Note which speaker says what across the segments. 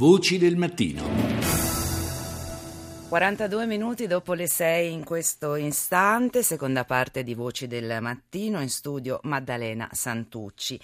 Speaker 1: Voci del mattino.
Speaker 2: 42 minuti dopo le 6 in questo istante, seconda parte di Voci del Mattino, in studio Maddalena Santucci.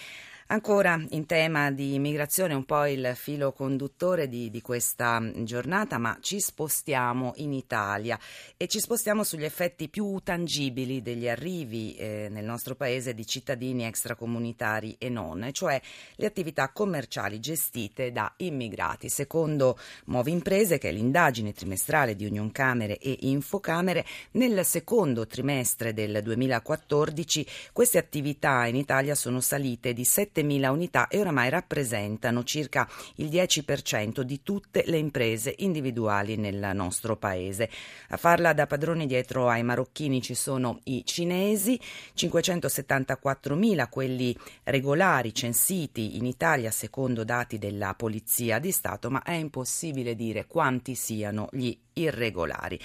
Speaker 2: Ancora in tema di immigrazione, un po' il filo conduttore di, di, questa giornata, ma ci spostiamo in Italia e ci spostiamo sugli effetti più tangibili degli arrivi eh, nel nostro paese di cittadini extracomunitari e non, cioè le attività commerciali gestite da immigrati. Secondo Movi Imprese, che è l'indagine trimestrale di Union Camere e Infocamere, nel secondo trimestre del 2014 queste attività in Italia sono salite di 7 7.000 unità e oramai rappresentano circa il 10% di tutte le imprese individuali nel nostro paese. A farla da padroni dietro ai marocchini ci sono i cinesi, 574.000 quelli regolari censiti in Italia secondo dati della Polizia di Stato, ma è impossibile dire quanti siano gli irregolari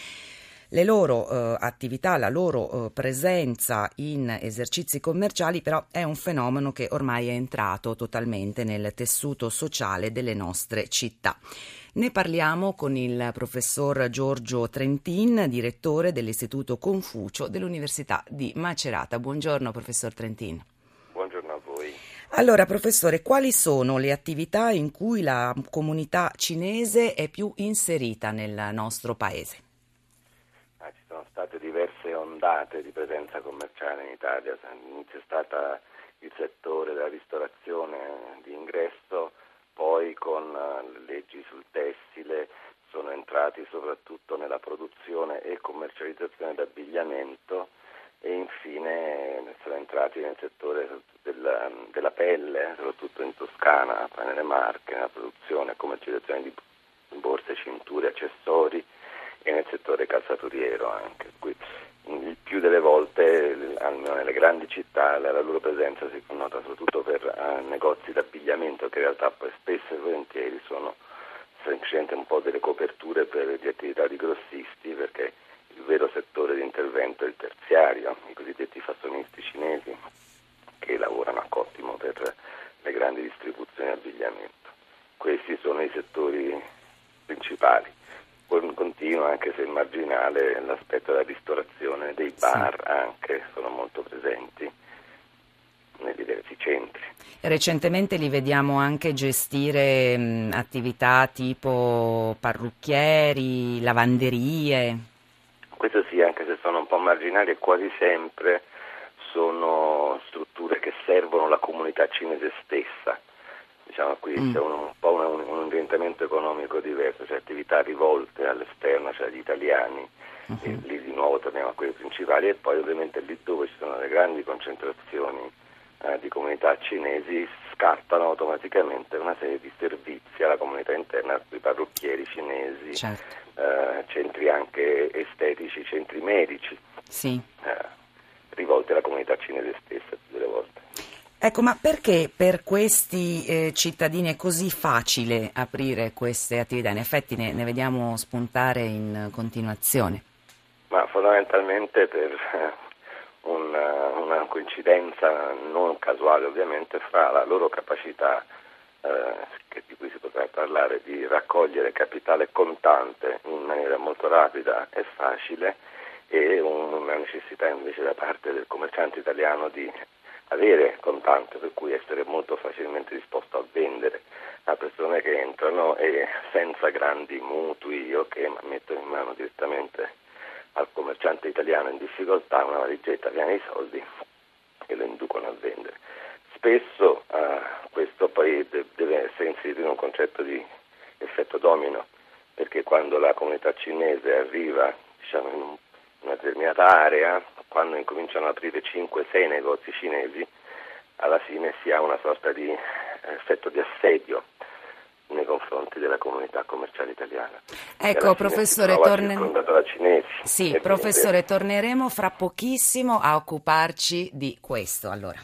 Speaker 2: le loro eh, attività, la loro eh, presenza in esercizi commerciali, però è un fenomeno che ormai è entrato totalmente nel tessuto sociale delle nostre città. Ne parliamo con il professor Giorgio Trentin, direttore dell'Istituto Confucio dell'Università di Macerata. Buongiorno professor Trentin.
Speaker 3: Buongiorno a voi.
Speaker 2: Allora, professore, quali sono le attività in cui la comunità cinese è più inserita nel nostro paese?
Speaker 3: Ondate di presenza commerciale in Italia. Inizio è stato il settore della ristorazione di ingresso, poi con eh, le leggi sul tessile sono entrati soprattutto nella produzione e commercializzazione d'abbigliamento e infine sono entrati nel settore della, della pelle, soprattutto in Toscana, nelle Marche, nella produzione e commercializzazione di borse, cinture, accessori e nel settore calzaturiero anche. Qui, più delle volte, almeno nelle grandi città, la, loro presenza si connota soprattutto per uh, negozi d'abbigliamento che in realtà poi spesso e volentieri sono semplicemente un po' delle coperture per le attività di grossisti perché il vero settore di intervento è il terziario, i cosiddetti fassonisti cinesi che lavorano a cottimo per le grandi distribuzioni di abbigliamento. Questi sono i settori principali continua, anche se marginale, l'aspetto della ristorazione, dei bar sì. anche sono molto presenti nei diversi centri.
Speaker 2: Recentemente li vediamo anche gestire mh, attività tipo parrucchieri, lavanderie.
Speaker 3: Questo sì, anche se sono un po' marginali quasi sempre sono strutture che servono la comunità cinese stessa diciamo qui mm. c'è un, un po' un, un, orientamento economico diverso, cioè attività rivolte all'esterno, cioè agli italiani, uh-huh. lì di nuovo torniamo a quelli principali e poi ovviamente lì dove ci sono le grandi concentrazioni eh, di comunità cinesi scattano automaticamente una serie di servizi alla comunità interna, i parrucchieri cinesi, certo. eh, centri anche estetici, centri medici,
Speaker 2: sì.
Speaker 3: eh, rivolti alla comunità cinese.
Speaker 2: Ecco, ma perché per questi eh, cittadini è così facile aprire queste attività? In effetti ne, ne vediamo spuntare in continuazione.
Speaker 3: Ma fondamentalmente per eh, una, una, coincidenza non casuale ovviamente fra la loro capacità, eh, di cui si potrà parlare, di raccogliere capitale contante in maniera molto rapida e facile e una necessità invece da parte del commerciante italiano di avere contante, per cui essere molto facilmente disposto a vendere a persone che entrano e senza grandi mutui o che mettono in mano direttamente al commerciante italiano in difficoltà una valigetta piena di soldi e lo inducono a vendere. Spesso uh, questo poi de- deve essere inserito in un concetto di effetto domino, perché quando la comunità cinese arriva diciamo, in un una determinata area, quando incominciano ad aprire 5-6 negozi cinesi, alla fine si ha una sorta di effetto di assedio nei confronti della comunità commerciale italiana.
Speaker 2: Ecco, professore, torne... sì, professore torneremo fra pochissimo a occuparci di questo. Allora.